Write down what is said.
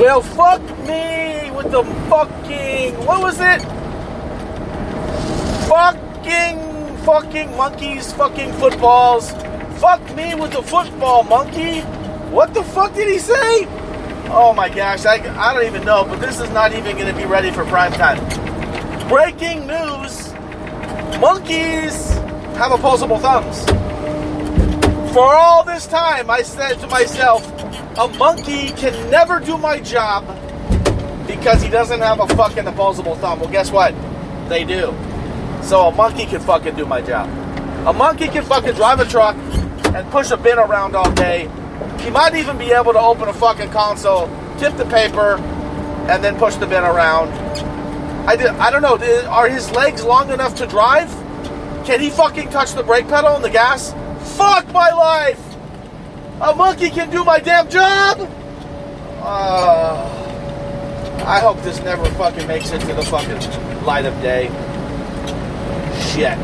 Well, fuck me with the fucking. What was it? Fucking, fucking monkeys, fucking footballs. Fuck me with the football monkey. What the fuck did he say? Oh my gosh, I, I don't even know, but this is not even going to be ready for prime time. Breaking news monkeys have opposable thumbs. For all this time, I said to myself, a monkey can never do my job because he doesn't have a fucking opposable thumb. Well, guess what? They do. So a monkey can fucking do my job. A monkey can fucking drive a truck and push a bin around all day. He might even be able to open a fucking console, tip the paper, and then push the bin around. I, did, I don't know. Are his legs long enough to drive? Can he fucking touch the brake pedal and the gas? Fuck my life! A monkey can do my damn job! Uh, I hope this never fucking makes it to the fucking light of day. Shit.